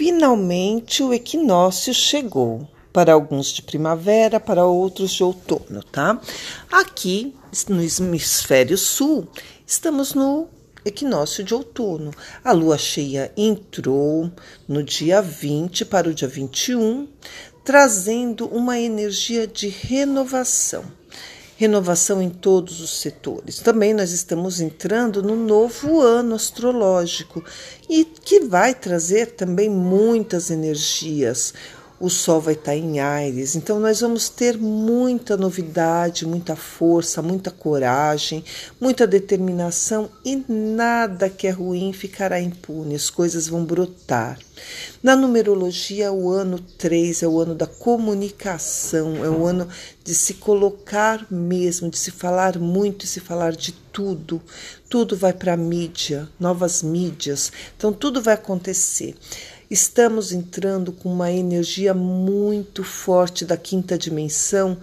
Finalmente o equinócio chegou. Para alguns de primavera, para outros de outono, tá? Aqui no hemisfério sul, estamos no equinócio de outono. A lua cheia entrou no dia 20 para o dia 21, trazendo uma energia de renovação renovação em todos os setores. Também nós estamos entrando no novo ano astrológico e que vai trazer também muitas energias. O Sol vai estar em Ares, então nós vamos ter muita novidade, muita força, muita coragem, muita determinação e nada que é ruim ficará impune, as coisas vão brotar. Na numerologia, o ano 3 é o ano da comunicação, é o ano de se colocar mesmo, de se falar muito, de se falar de tudo. Tudo vai para a mídia, novas mídias, então tudo vai acontecer. Estamos entrando com uma energia muito forte da quinta dimensão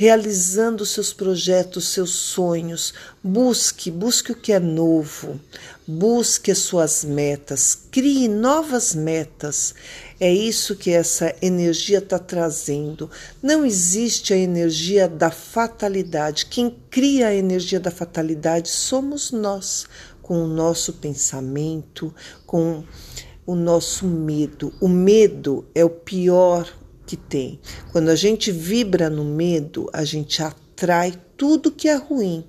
realizando seus projetos, seus sonhos. Busque, busque o que é novo. Busque as suas metas, crie novas metas. É isso que essa energia está trazendo. Não existe a energia da fatalidade. Quem cria a energia da fatalidade somos nós, com o nosso pensamento, com o nosso medo. O medo é o pior que tem. Quando a gente vibra no medo, a gente atrai tudo que é ruim.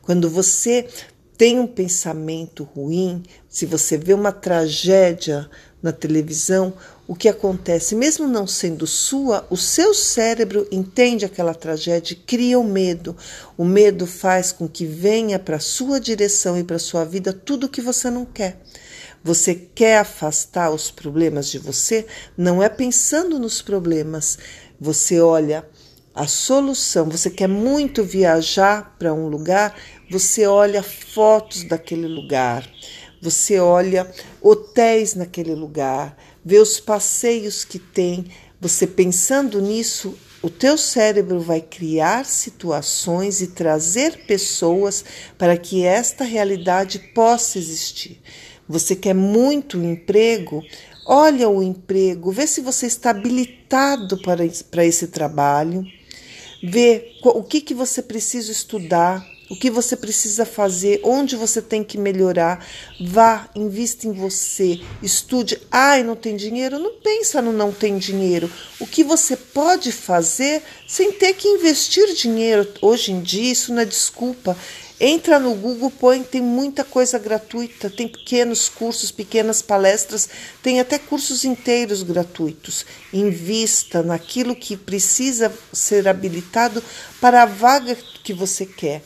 Quando você tem um pensamento ruim, se você vê uma tragédia na televisão, o que acontece, mesmo não sendo sua, o seu cérebro entende aquela tragédia e cria o medo. O medo faz com que venha para a sua direção e para a sua vida tudo o que você não quer. Você quer afastar os problemas de você? Não é pensando nos problemas. Você olha a solução. Você quer muito viajar para um lugar? Você olha fotos daquele lugar. Você olha hotéis naquele lugar, vê os passeios que tem. Você pensando nisso, o teu cérebro vai criar situações e trazer pessoas para que esta realidade possa existir. Você quer muito emprego? Olha o emprego, vê se você está habilitado para, para esse trabalho, vê o que, que você precisa estudar, o que você precisa fazer, onde você tem que melhorar. Vá, invista em você, estude. Ai, não tem dinheiro? Não pensa no não tem dinheiro. O que você pode fazer sem ter que investir dinheiro. Hoje em dia, isso não é desculpa, Entra no Google, põe, tem muita coisa gratuita, tem pequenos cursos, pequenas palestras, tem até cursos inteiros gratuitos. Invista naquilo que precisa ser habilitado para a vaga que você quer.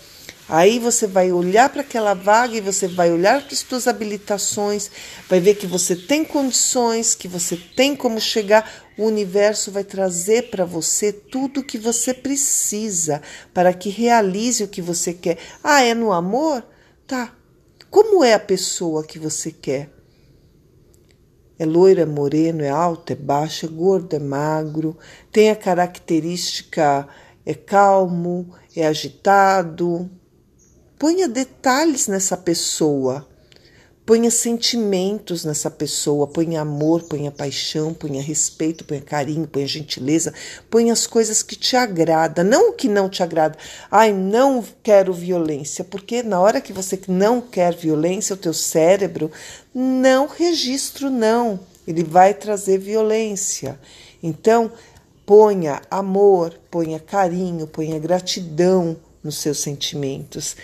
Aí você vai olhar para aquela vaga e você vai olhar para as suas habilitações, vai ver que você tem condições, que você tem como chegar. O universo vai trazer para você tudo o que você precisa para que realize o que você quer. Ah, é no amor? Tá. Como é a pessoa que você quer? É loiro, é moreno, é alto, é baixo, é gordo, é magro, tem a característica, é calmo, é agitado, Ponha detalhes nessa pessoa. Ponha sentimentos nessa pessoa, ponha amor, ponha paixão, ponha respeito, ponha carinho, ponha gentileza, ponha as coisas que te agrada, não o que não te agrada. Ai, não quero violência, porque na hora que você não quer violência, o teu cérebro não registra não, ele vai trazer violência. Então, ponha amor, ponha carinho, ponha gratidão nos seus sentimentos.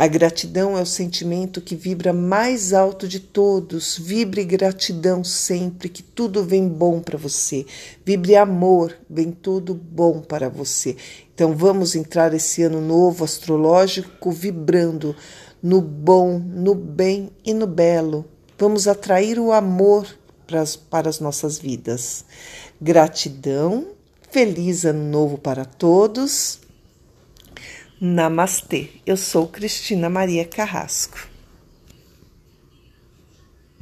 A gratidão é o sentimento que vibra mais alto de todos. Vibre gratidão sempre, que tudo vem bom para você. Vibre amor, vem tudo bom para você. Então vamos entrar esse ano novo astrológico vibrando no bom, no bem e no belo. Vamos atrair o amor para as, para as nossas vidas. Gratidão, feliz ano novo para todos. Namastê. Eu sou Cristina Maria Carrasco.